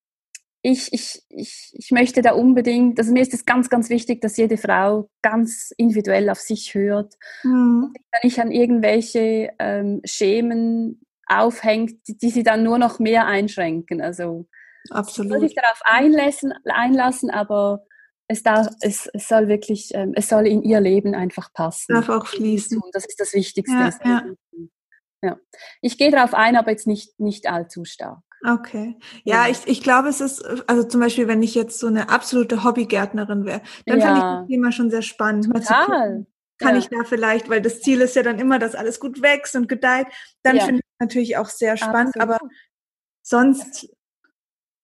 ich, ich, ich, ich möchte da unbedingt, also mir ist es ganz, ganz wichtig, dass jede Frau ganz individuell auf sich hört mhm. und nicht an irgendwelche ähm, Schemen aufhängt, die, die, sie dann nur noch mehr einschränken. Also Absolut. soll sich darauf einlassen, einlassen aber es, darf, es, es soll wirklich, ähm, es soll in ihr Leben einfach passen. Darf auch fließen. Das ist das Wichtigste. Ja, ja. ja. Ich gehe darauf ein, aber jetzt nicht, nicht allzu stark. Okay. Ja, ja, ich, ich glaube, es ist, also zum Beispiel, wenn ich jetzt so eine absolute Hobbygärtnerin wäre, dann ja. fände ich das Thema schon sehr spannend. Total. Kann ja. ich da vielleicht, weil das Ziel ist ja dann immer, dass alles gut wächst und gedeiht, dann finde ich natürlich auch sehr spannend, Absolut. aber sonst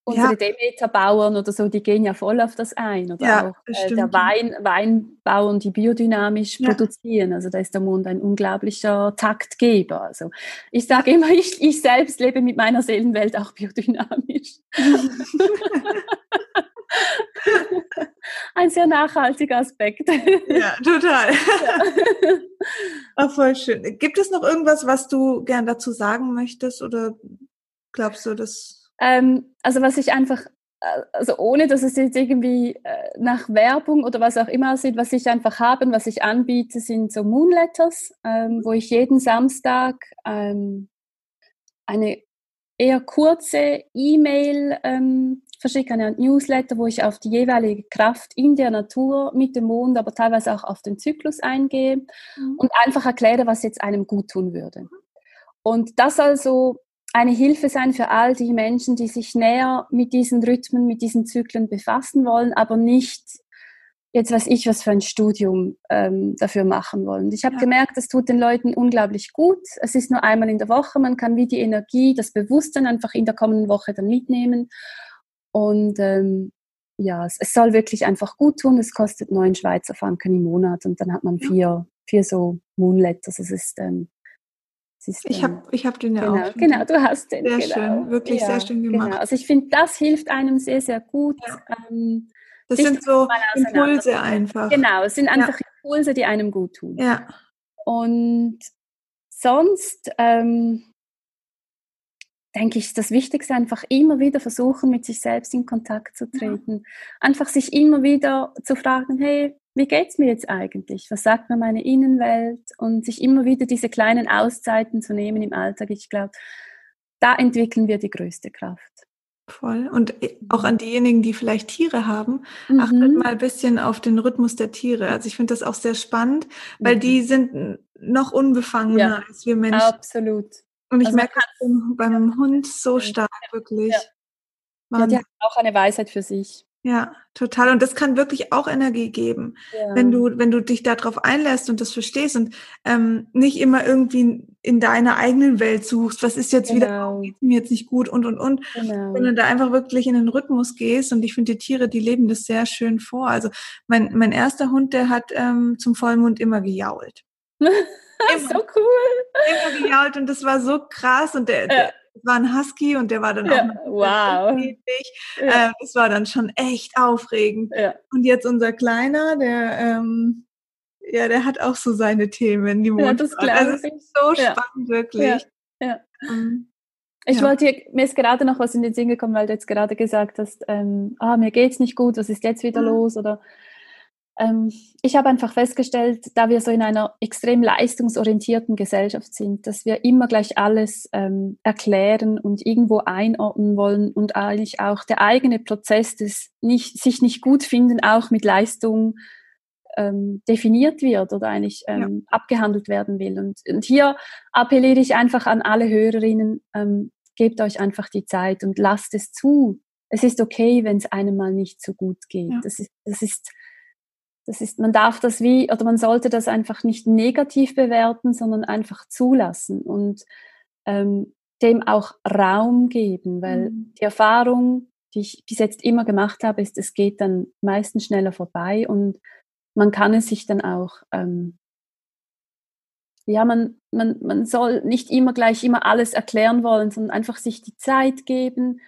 Unsere ja. Demeter-Bauern oder so, die gehen ja voll auf das ein. Oder ja, auch äh, der Wein, Weinbauern, die biodynamisch ja. produzieren. Also da ist der Mond ein unglaublicher Taktgeber. Also ich sage immer, ich, ich selbst lebe mit meiner Seelenwelt auch biodynamisch. ein sehr nachhaltiger Aspekt. Ja, total. Ja. oh, voll schön. Gibt es noch irgendwas, was du gern dazu sagen möchtest oder glaubst du, dass ähm, also was ich einfach, äh, also ohne dass es jetzt irgendwie äh, nach Werbung oder was auch immer aussieht, was ich einfach habe und was ich anbiete, sind so Moonletters, ähm, wo ich jeden Samstag ähm, eine eher kurze E-Mail ähm, verschicke, eine Newsletter, wo ich auf die jeweilige Kraft in der Natur mit dem Mond, aber teilweise auch auf den Zyklus eingehe mhm. und einfach erkläre, was jetzt einem gut tun würde. Und das also eine Hilfe sein für all die Menschen, die sich näher mit diesen Rhythmen, mit diesen Zyklen befassen wollen, aber nicht jetzt weiß ich, was für ein Studium ähm, dafür machen wollen. Ich habe ja. gemerkt, es tut den Leuten unglaublich gut. Es ist nur einmal in der Woche, man kann wie die Energie, das Bewusstsein einfach in der kommenden Woche dann mitnehmen. Und ähm, ja, es, es soll wirklich einfach gut tun. Es kostet neun Schweizer Franken im Monat und dann hat man vier, vier so Moonletters. Es ist ähm, ich habe ich hab den ja genau, auch. Genau, du hast den. Sehr genau. schön, wirklich ja, sehr schön gemacht. Genau. Also ich finde, das hilft einem sehr, sehr gut. Ja. Ähm, das sind so Impulse einfach. Genau, es sind einfach ja. Impulse, die einem gut tun. Ja. Und sonst ähm, denke ich, das Wichtigste einfach immer wieder versuchen, mit sich selbst in Kontakt zu treten. Einfach sich immer wieder zu fragen, hey, wie geht's mir jetzt eigentlich? Was sagt mir meine Innenwelt? Und sich immer wieder diese kleinen Auszeiten zu nehmen im Alltag. Ich glaube, da entwickeln wir die größte Kraft. Voll. Und auch an diejenigen, die vielleicht Tiere haben, mhm. achtet mal ein bisschen auf den Rhythmus der Tiere. Also ich finde das auch sehr spannend, weil mhm. die sind noch unbefangener ja, als wir Menschen. Absolut. Und ich also merke beim Hund so stark, wirklich. Ja. ja, die haben auch eine Weisheit für sich. Ja, total. Und das kann wirklich auch Energie geben, ja. wenn du, wenn du dich darauf einlässt und das verstehst und ähm, nicht immer irgendwie in deiner eigenen Welt suchst, was ist jetzt genau. wieder, geht mir jetzt nicht gut und und und, genau. sondern da einfach wirklich in den Rhythmus gehst. Und ich finde, die Tiere, die leben das sehr schön vor. Also mein, mein erster Hund, der hat ähm, zum Vollmond immer gejault. Immer, so cool. Immer gejault und das war so krass und der, der war ein Husky und der war dann ja, auch wow. Ja. Das war dann schon echt aufregend. Ja. Und jetzt unser Kleiner, der ähm, ja, der hat auch so seine Themen. Die ja, das glaube also, ist so spannend, wirklich. Ja. Ähm, ich wollte hier, mir ist gerade noch was in den Sinn gekommen, weil du jetzt gerade gesagt hast, ähm, ah, mir geht's nicht gut, was ist jetzt wieder mhm. los? Oder ähm, ich habe einfach festgestellt, da wir so in einer extrem leistungsorientierten Gesellschaft sind, dass wir immer gleich alles ähm, erklären und irgendwo einordnen wollen und eigentlich auch der eigene Prozess des nicht, sich nicht gut finden auch mit Leistung ähm, definiert wird oder eigentlich ähm, ja. abgehandelt werden will. Und, und hier appelliere ich einfach an alle Hörerinnen, ähm, gebt euch einfach die Zeit und lasst es zu. Es ist okay, wenn es einem mal nicht so gut geht. Ja. Das ist, das ist, das ist, man darf das wie, oder man sollte das einfach nicht negativ bewerten, sondern einfach zulassen und ähm, dem auch Raum geben, weil mhm. die Erfahrung, die ich bis jetzt immer gemacht habe, ist, es geht dann meistens schneller vorbei und man kann es sich dann auch, ähm, ja, man, man, man soll nicht immer gleich immer alles erklären wollen, sondern einfach sich die Zeit geben.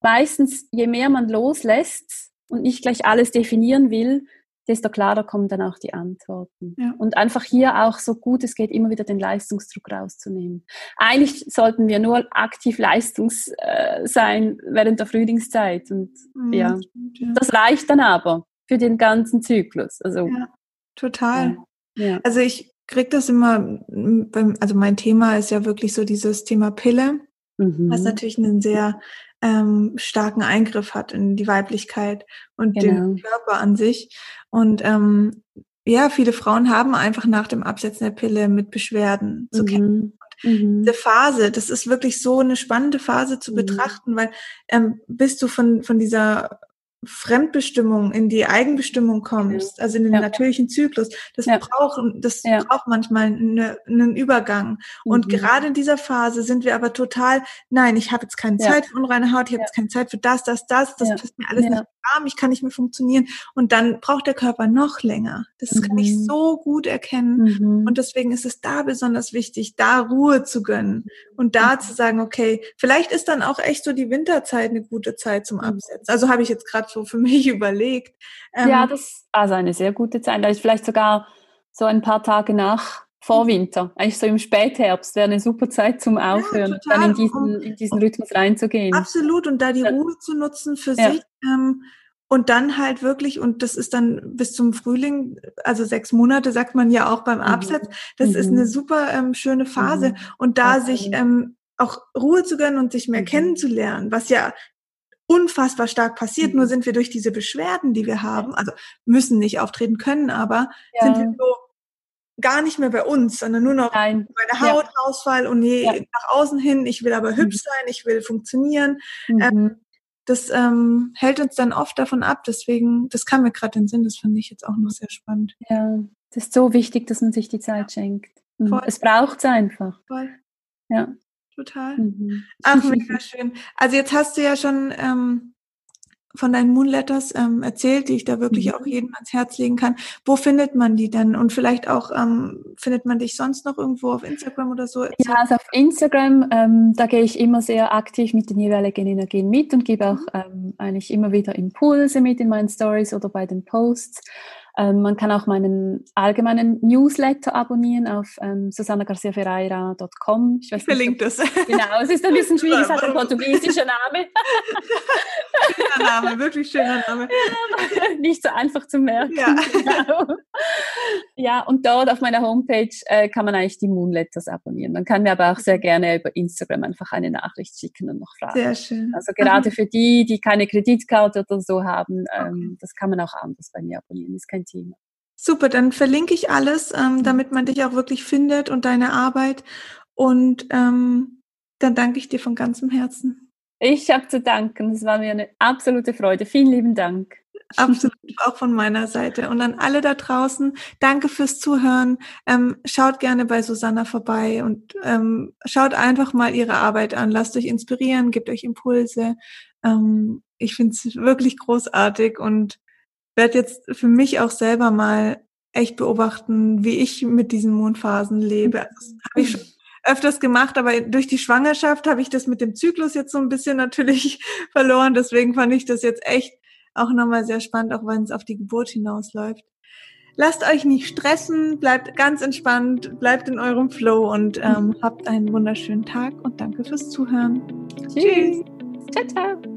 meistens, je mehr man loslässt und nicht gleich alles definieren will, desto klarer kommen dann auch die Antworten. Ja. Und einfach hier auch so gut es geht, immer wieder den Leistungsdruck rauszunehmen. Eigentlich sollten wir nur aktiv leistungs äh, sein während der Frühlingszeit. Und mhm, ja, ja, das reicht dann aber für den ganzen Zyklus. Also, ja, total. Ja. Also ich kriege das immer, beim, also mein Thema ist ja wirklich so dieses Thema Pille, mhm. was natürlich einen sehr ähm, starken Eingriff hat in die Weiblichkeit und genau. den Körper an sich. Und ähm, ja, viele Frauen haben einfach nach dem Absetzen der Pille mit Beschwerden zu mhm. kämpfen. Mhm. Diese Phase, das ist wirklich so eine spannende Phase zu mhm. betrachten, weil ähm, bist du von, von dieser Fremdbestimmung in die Eigenbestimmung kommst, also in den ja. natürlichen Zyklus, das ja. braucht, das ja. braucht manchmal eine, einen Übergang. Und mhm. gerade in dieser Phase sind wir aber total, nein, ich habe jetzt keine Zeit für unreine Haut, ich habe jetzt keine Zeit für das, das, das, das passt mir alles nicht warm, ich kann nicht mehr funktionieren. Und dann braucht der Körper noch länger. Das mhm. kann ich mhm. so gut erkennen. Mhm. Und deswegen ist es da besonders wichtig, da Ruhe zu gönnen und da mhm. zu sagen, okay, vielleicht ist dann auch echt so die Winterzeit eine gute Zeit zum mhm. Absetzen. Also habe ich jetzt gerade so für mich überlegt. Ähm, ja, das ist also eine sehr gute Zeit. Da ist vielleicht sogar so ein paar Tage nach Vorwinter, eigentlich so im Spätherbst wäre eine super Zeit zum Aufhören ja, und dann in diesen, in diesen Rhythmus reinzugehen. Absolut und da die Ruhe zu nutzen für ja. sich ähm, und dann halt wirklich, und das ist dann bis zum Frühling, also sechs Monate, sagt man ja auch beim mhm. Absatz, das mhm. ist eine super ähm, schöne Phase mhm. und da okay. sich ähm, auch Ruhe zu gönnen und sich mehr mhm. kennenzulernen, was ja unfassbar stark passiert. Nur mhm. sind wir durch diese Beschwerden, die wir haben, also müssen nicht auftreten können, aber ja. sind wir so gar nicht mehr bei uns, sondern nur noch Nein. meine Hautausfall ja. und nee, ja. nach außen hin, ich will aber mhm. hübsch sein, ich will funktionieren. Mhm. Ähm, das ähm, hält uns dann oft davon ab. Deswegen, das kam mir gerade in den Sinn, das fand ich jetzt auch noch sehr spannend. Ja, das ist so wichtig, dass man sich die Zeit schenkt. Mhm. Es braucht es einfach. Voll. Ja. Total. Mhm. Ach, mega schön. Also jetzt hast du ja schon ähm, von deinen Moonletters ähm, erzählt, die ich da wirklich mhm. auch jedem ans Herz legen kann. Wo findet man die denn? Und vielleicht auch, ähm, findet man dich sonst noch irgendwo auf Instagram oder so? Ja, also auf Instagram, ähm, da gehe ich immer sehr aktiv mit den jeweiligen Energien mit und gebe auch mhm. ähm, eigentlich immer wieder Impulse mit in meinen Stories oder bei den Posts. Ähm, man kann auch meinen allgemeinen Newsletter abonnieren auf ähm, susannagarciaferreira.com. Ich, ich verlinke das. Genau, es ist ein bisschen schwierig, es hat ein portugiesischer Name. schöner Name, wirklich schöner Name. Ja, nicht so einfach zu merken. Ja. Genau. ja, und dort auf meiner Homepage äh, kann man eigentlich die Moonletters abonnieren. Man kann mir aber auch sehr gerne über Instagram einfach eine Nachricht schicken und noch fragen. Sehr schön. Also gerade für die, die keine Kreditkarte oder so haben, ähm, okay. das kann man auch anders bei mir abonnieren. Das ist kein Thema. Super, dann verlinke ich alles, ähm, mhm. damit man dich auch wirklich findet und deine Arbeit. Und ähm, dann danke ich dir von ganzem Herzen. Ich habe zu danken. Es war mir eine absolute Freude. Vielen lieben Dank. Absolut, auch von meiner Seite. Und an alle da draußen, danke fürs Zuhören. Ähm, schaut gerne bei Susanna vorbei und ähm, schaut einfach mal ihre Arbeit an. Lasst euch inspirieren, gebt euch Impulse. Ähm, ich finde es wirklich großartig und werde jetzt für mich auch selber mal echt beobachten, wie ich mit diesen Mondphasen lebe. Also, das habe ich schon öfters gemacht, aber durch die Schwangerschaft habe ich das mit dem Zyklus jetzt so ein bisschen natürlich verloren. Deswegen fand ich das jetzt echt auch nochmal sehr spannend, auch wenn es auf die Geburt hinausläuft. Lasst euch nicht stressen, bleibt ganz entspannt, bleibt in eurem Flow und ähm, habt einen wunderschönen Tag und danke fürs Zuhören. Tschüss. Tschüss. Ciao, ciao.